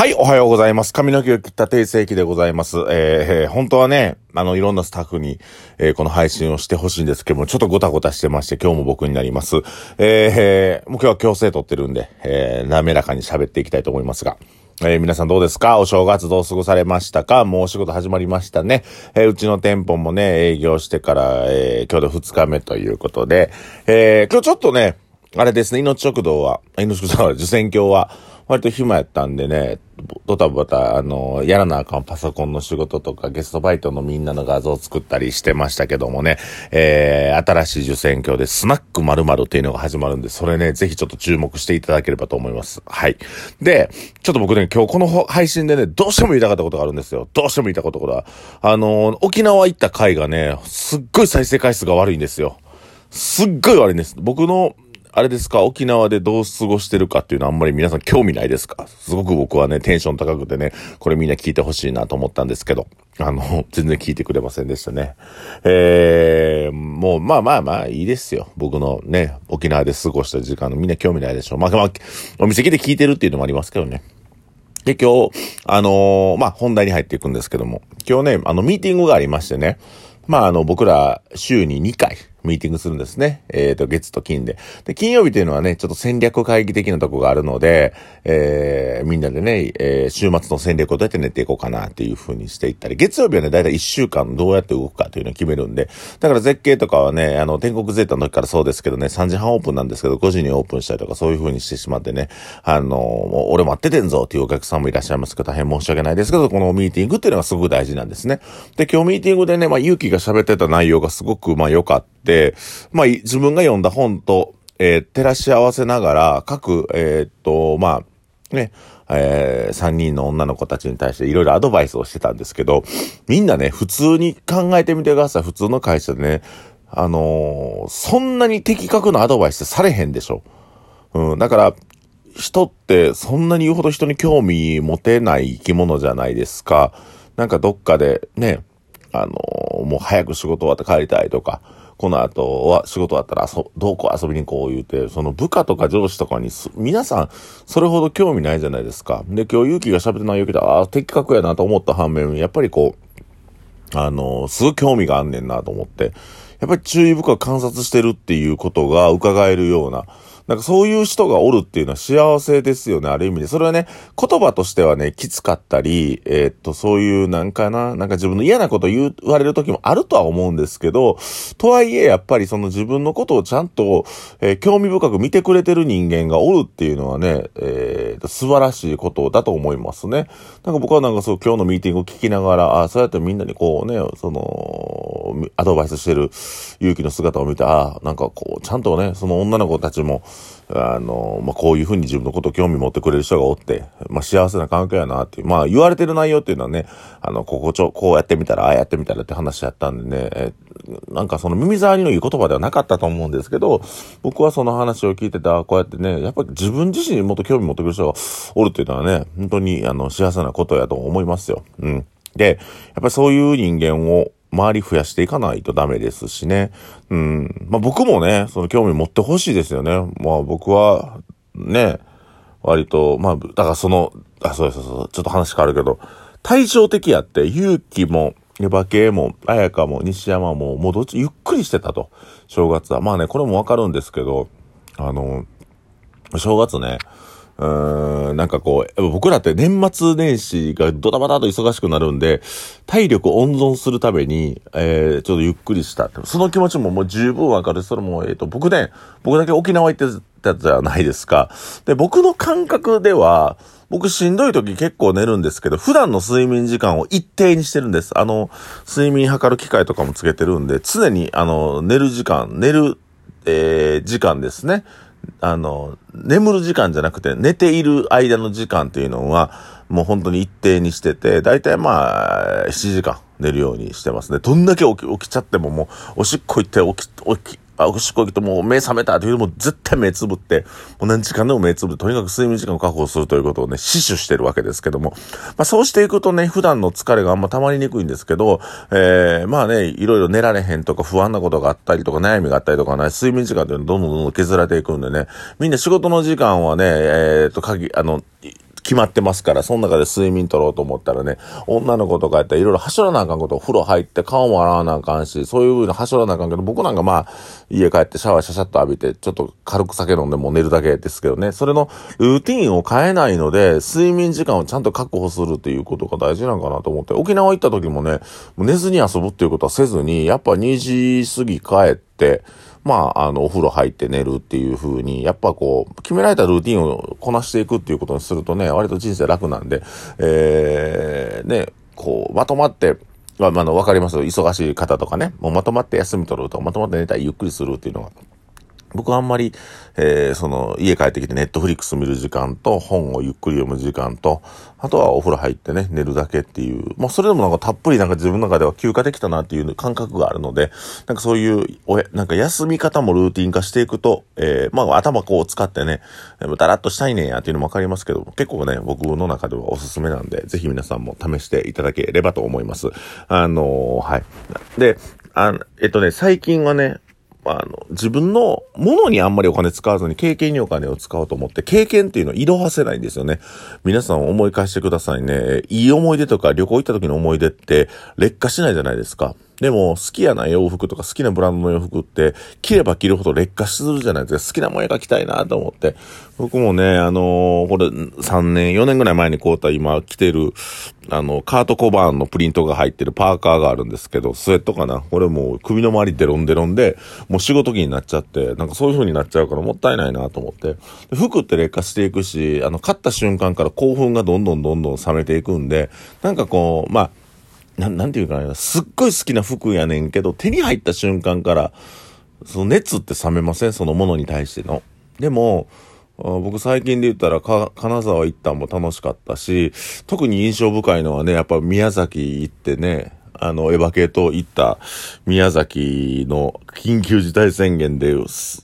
はい、おはようございます。髪の毛を切った定世紀でございます。えー、本当はね、あの、いろんなスタッフに、えー、この配信をしてほしいんですけども、ちょっとごたごたしてまして、今日も僕になります。えー、もう今日は強制取ってるんで、えー、滑らかに喋っていきたいと思いますが。えー、皆さんどうですか？お正月どう過ごされましたか？もうお仕事始まりましたね。えー、うちの店舗もね、営業してから、えー、今日で2日目ということで、えー、今日ちょっとね、あれですね、命食堂は、命食堂は、受選教は、割と暇やったんでね、ドタバタ、あの、やらなあかんパソコンの仕事とか、ゲストバイトのみんなの画像を作ったりしてましたけどもね、えー、新しい受選挙でスナック〇〇っていうのが始まるんで、それね、ぜひちょっと注目していただければと思います。はい。で、ちょっと僕ね、今日この配信でね、どうしても言いたかったことがあるんですよ。どうしても言いたかったことは、あの、沖縄行った回がね、すっごい再生回数が悪いんですよ。すっごい悪いんです。僕のあれですか、沖縄でどう過ごしてるかっていうのはあんまり皆さん興味ないですか？すごく僕はね、テンション高くてね、これみんな聞いてほしいなと思ったんですけど、あの、全然聞いてくれませんでしたね。えー、もう、まあまあまあ、いいですよ。僕のね、沖縄で過ごした時間のみんな興味ないでしょう。まあまあ、お店来て聞いてるっていうのもありますけどね。で、今日、あのー、まあ、本題に入っていくんですけども、今日ね、あの、ミーティングがありましてね、まあ、あの、僕ら、週に2回、ミーティングするんですね。えっ、ー、と、月と金で。で、金曜日というのはね、ちょっと戦略会議的なとこがあるので、えー、みんなでね、えー、週末の戦略をどうやって練っていこうかなっていう風にしていったり、月曜日はね、だいたい1週間どうやって動くかというのを決めるんで、だから絶景とかはね、あの、天国ゼータの時からそうですけどね、3時半オープンなんですけど、5時にオープンしたりとか、そういう風にしてしまってね、あの、もう俺待っててんぞっていうお客さんもいらっしゃいますけど、大変申し訳ないですけど、このミーティングっていうのがすごく大事なんですね。で、今日ミーティングでね、まあ、勇気が喋ってた内容がすごく、まあ、良かった。、まあ、自分が読んだ本と、えー、照らし合わせながら、各、えー、っと、まあ、ね、えー、3人の女の子たちに対していろいろアドバイスをしてたんですけど、みんなね、普通に考えてみてください。普通の会社でね、あのー、そんなに的確なアドバイスされへんでしょ。うん、だから、人ってそんなに言うほど人に興味持てない生き物じゃないですか。なんかどっかでね、あのー、もう早く仕事終わって帰りたいとか、この後は仕事終わったら遊、どこう遊びに行こう言うて、その部下とか上司とかに皆さん、それほど興味ないじゃないですか。で、今日勇気が喋って内容聞いたら、ああ、的確やなと思った反面、やっぱりこう、あの、すごい興味があんねんなと思って、やっぱり注意深く観察してるっていうことが伺えるような、なんかそういう人がおるっていうのは幸せですよね、ある意味で。それはね、言葉としてはね、きつかったり、えー、っと、そういうなんかな、なんか自分の嫌なこと言われる時もあるとは思うんですけど、とはいえ、やっぱりその自分のことをちゃんと、えー、興味深く見てくれてる人間がおるっていうのはね、えー、素晴らしいことだと思いますね。なんか僕はなんかそう、今日のミーティングを聞きながら、ああそうやってみんなにこうね、その、アドバイスしてる勇気の姿を見て、ああなんかこう、ちゃんとね、その女の子たちも、あの、まあ、こういうふうに自分のことを興味持ってくれる人がおって、まあ、幸せな関係やなっていう、まあ、言われてる内容っていうのはね、あの、ここちょ、こうやってみたら、ああやってみたらって話やったんでね、えなんかその耳障りのいい言葉ではなかったと思うんですけど、僕はその話を聞いてた、こうやってね、やっぱり自分自身にもっと興味持ってくる人がおるっていうのはね、本当に、あの、幸せなことやと思いますよ。うん。で、やっぱりそういう人間を、周り増やしていかないとダメですしね。うん。まあ僕もね、その興味持ってほしいですよね。まあ僕は、ね、割と、まあ、だからその、あ、そうそうそう、ちょっと話変わるけど、対照的やって、勇気も、エヴァ系も、綾香も、西山も、もうどっち、ゆっくりしてたと。正月は。まあね、これもわかるんですけど、あの、正月ね、なんかこう、僕らって年末年始がドタバタと忙しくなるんで、体力温存するために、えー、ちょっとゆっくりした。その気持ちももう十分わかる。それも、えっ、ー、と、僕ね、僕だけ沖縄行ってたじゃないですか。で、僕の感覚では、僕しんどい時結構寝るんですけど、普段の睡眠時間を一定にしてるんです。あの、睡眠測る機械とかもつけてるんで、常にあの、寝る時間、寝る、えー、時間ですね。あの、眠る時間じゃなくて、寝ている間の時間っていうのは、もう本当に一定にしてて、だいたいまあ、7時間寝るようにしてますね。どんだけ起き、起きちゃってももう、おしっこ行って起き、起き、あ、おしっこ行ってもう目覚めたというよりも絶対目つぶって、もう何時間でも目つぶって、とにかく睡眠時間を確保するということをね、死守してるわけですけども。まあそうしていくとね、普段の疲れがあんま溜まりにくいんですけど、えー、まあね、いろいろ寝られへんとか不安なことがあったりとか悩みがあったりとかね、睡眠時間っていうのどんどんどんどん削られていくんでね、みんな仕事の時間はね、えー、っと、鍵、あの、決まってますから、その中で睡眠取ろうと思ったらね、女の子とかやったらいろいろ走らなあかんこと、お風呂入って顔も洗わなあかんし、そういう風に走らなあかんけど、僕なんかまあ、家帰ってシャワーシャシャッと浴びて、ちょっと軽く酒飲んでもう寝るだけですけどね、それのルーティンを変えないので、睡眠時間をちゃんと確保するっていうことが大事なのかなと思って、沖縄行った時もね、寝ずに遊ぶっていうことはせずに、やっぱ2時過ぎ帰って、まあ、あの、お風呂入って寝るっていう風に、やっぱこう、決められたルーティンをこなしていくっていうことにするとね、割と人生楽なんで、えー、ね、こう、まとまって、まあ、あの、わかります。忙しい方とかね、もうまとまって休み取るとか、まとまって寝たりゆっくりするっていうのが、僕はあんまり、えー、その、家帰ってきてネットフリックス見る時間と、本をゆっくり読む時間と、あとはお風呂入ってね、寝るだけっていう、まあそれでもなんかたっぷりなんか自分の中では休暇できたなっていう感覚があるので、なんかそういう、おや、なんか休み方もルーティン化していくと、えー、まあ頭こう使ってね、だらっとしたいねんやっていうのもわかりますけど、結構ね、僕の中ではおすすめなんで、ぜひ皆さんも試していただければと思います。あのー、はい。で、あえっとね、最近はね、あの、自分のものにあんまりお金使わずに経験にお金を使おうと思って、経験っていうのを色褪せないんですよね。皆さん思い返してくださいね。いい思い出とか旅行行った時の思い出って劣化しないじゃないですか。でも、好きやな洋服とか好きなブランドの洋服って、着れば着るほど劣化するじゃないですか。好きなもんやが着たいなと思って。僕もね、あのー、これ3年、4年ぐらい前に買うた今着てる、あの、カートコバーンのプリントが入ってるパーカーがあるんですけど、スウェットかな。これもう首の周りデロンデロンで、もう仕事着になっちゃって、なんかそういう風になっちゃうからもったいないなと思って。服って劣化していくし、あの、買った瞬間から興奮がどんどんどんどん冷めていくんで、なんかこう、まあ、ななんていうかな、すっごい好きな服やねんけど、手に入った瞬間から、その熱って冷めません？そのものに対しての。でも、僕最近で言ったら、金沢行ったんも楽しかったし、特に印象深いのはね、やっぱ宮崎行ってね、あの、エヴァ系と行った宮崎の緊急事態宣言で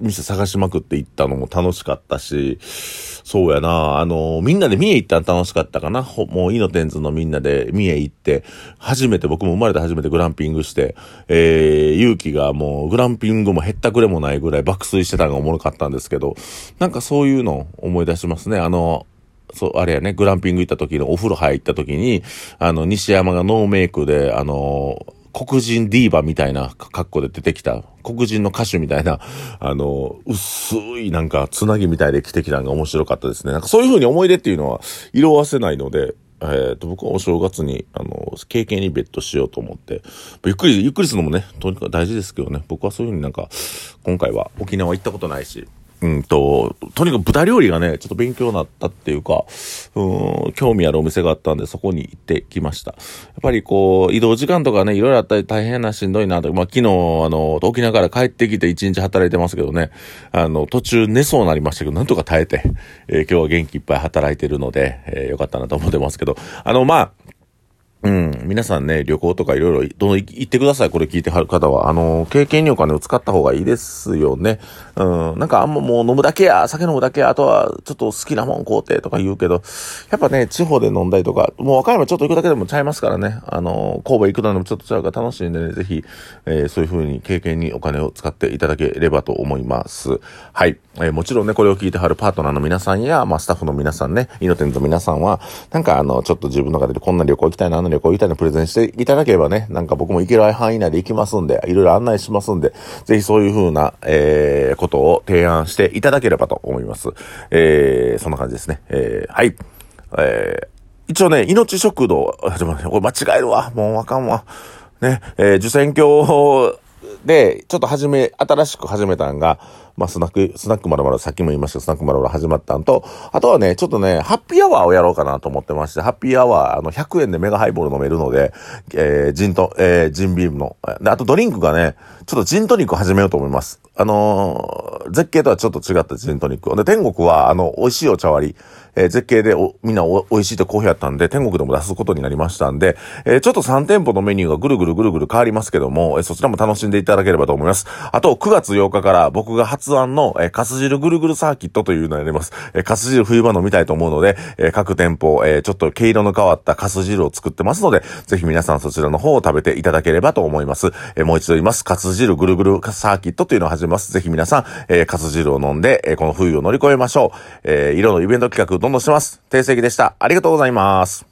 店探しまくって行ったのも楽しかったし、そうやな、あの、みんなで三重行ったの楽しかったかな。もう、イノテンズのみんなで三重行って、初めて、僕も生まれて初めてグランピングして、えー、勇気がもうグランピングも減ったくれもないぐらい爆睡してたのがおもろかったんですけど、なんかそういうのを思い出しますね。あの、そう、あれやね、グランピング行った時のお風呂入った時に、あの、西山がノーメイクで、あの、黒人ディーバみたいな格好で出てきた、黒人の歌手みたいな、あの、薄いなんか、つなぎみたいで来てきたのが面白かったですね。なんかそういう風に思い出っていうのは色褪せないので、えっ、ー、と、僕はお正月に、あの、経験にベットしようと思って、ゆっくり、ゆっくりするのもね、とにかく大事ですけどね、僕はそういう風になんか、今回は沖縄行ったことないし、うんと、とにかく豚料理がね、ちょっと勉強になったっていうか、うん、興味あるお店があったんで、そこに行ってきました。やっぱりこう、移動時間とかね、いろいろあったり大変なしんどいなとまあ昨日、あの、沖縄から帰ってきて一日働いてますけどね、あの、途中寝そうになりましたけど、なんとか耐えて、えー、今日は元気いっぱい働いてるので、えー、よかったなと思ってますけど、あの、まあ、うん。皆さんね、旅行とかいろいろ、どの行ってください。これ聞いてはる方は。あの、経験にお金を使った方がいいですよね。うん。なんかあんまもう飲むだけや、酒飲むだけや、あとはちょっと好きなもん買うてとか言うけど、やっぱね、地方で飲んだりとか、もう和歌山ちょっと行くだけでもちゃいますからね。あの、神戸行くのでもちょっとちゃうから楽しいんでね、ぜひ、えー、そういう風に経験にお金を使っていただければと思います。はい。えー、もちろんね、これを聞いてはるパートナーの皆さんや、まあスタッフの皆さんね、イノテンの皆さんは、なんかあの、ちょっと自分の中でこんな旅行行きたいな、旅行行きたいなプレゼンしていただければね、なんか僕も行ける範囲内で行きますんで、いろいろ案内しますんで、ぜひそういう風な、えー、ことを提案していただければと思います。えー、そんな感じですね。えー、はい。えー、一応ね、命食堂、でもね、これ間違えるわ。もうわかんわ。ね、えー、受選挙で、ちょっと始め、新しく始めたんが、まあ、スナック、スナックまるまる、さっきも言いましたスナックまるまる始まったんと、あとはね、ちょっとね、ハッピーアワーをやろうかなと思ってまして、ハッピーアワー、あの、100円でメガハイボール飲めるので、えー、ジンと、えー、ジンビームの。で、あとドリンクがね、ちょっとジントニック始めようと思います。あのー、絶景とはちょっと違ったジントニック。で、天国は、あの、美味しいお茶割り。えー、絶景でお、みんなお、美味しいと好評やったんで、天国でも出すことになりましたんで、えー、ちょっと3店舗のメニューがぐるぐるぐるぐる変わりますけども、えー、そちらも楽しんでいただければと思います。あと、9月8日から僕が初発案の、えー、カス汁ぐるぐるサーキットというのをやります。えー、カス汁冬場飲みたいと思うので、えー、各店舗、えー、ちょっと毛色の変わったカス汁を作ってますので、ぜひ皆さんそちらの方を食べていただければと思います。えー、もう一度言います。カス汁ぐるぐるサーキットというのを始めます。ぜひ皆さん、えー、カス汁を飲んで、えー、この冬を乗り越えましょう。えー、色のイベント企画どんどんしてます。定石でした。ありがとうございます。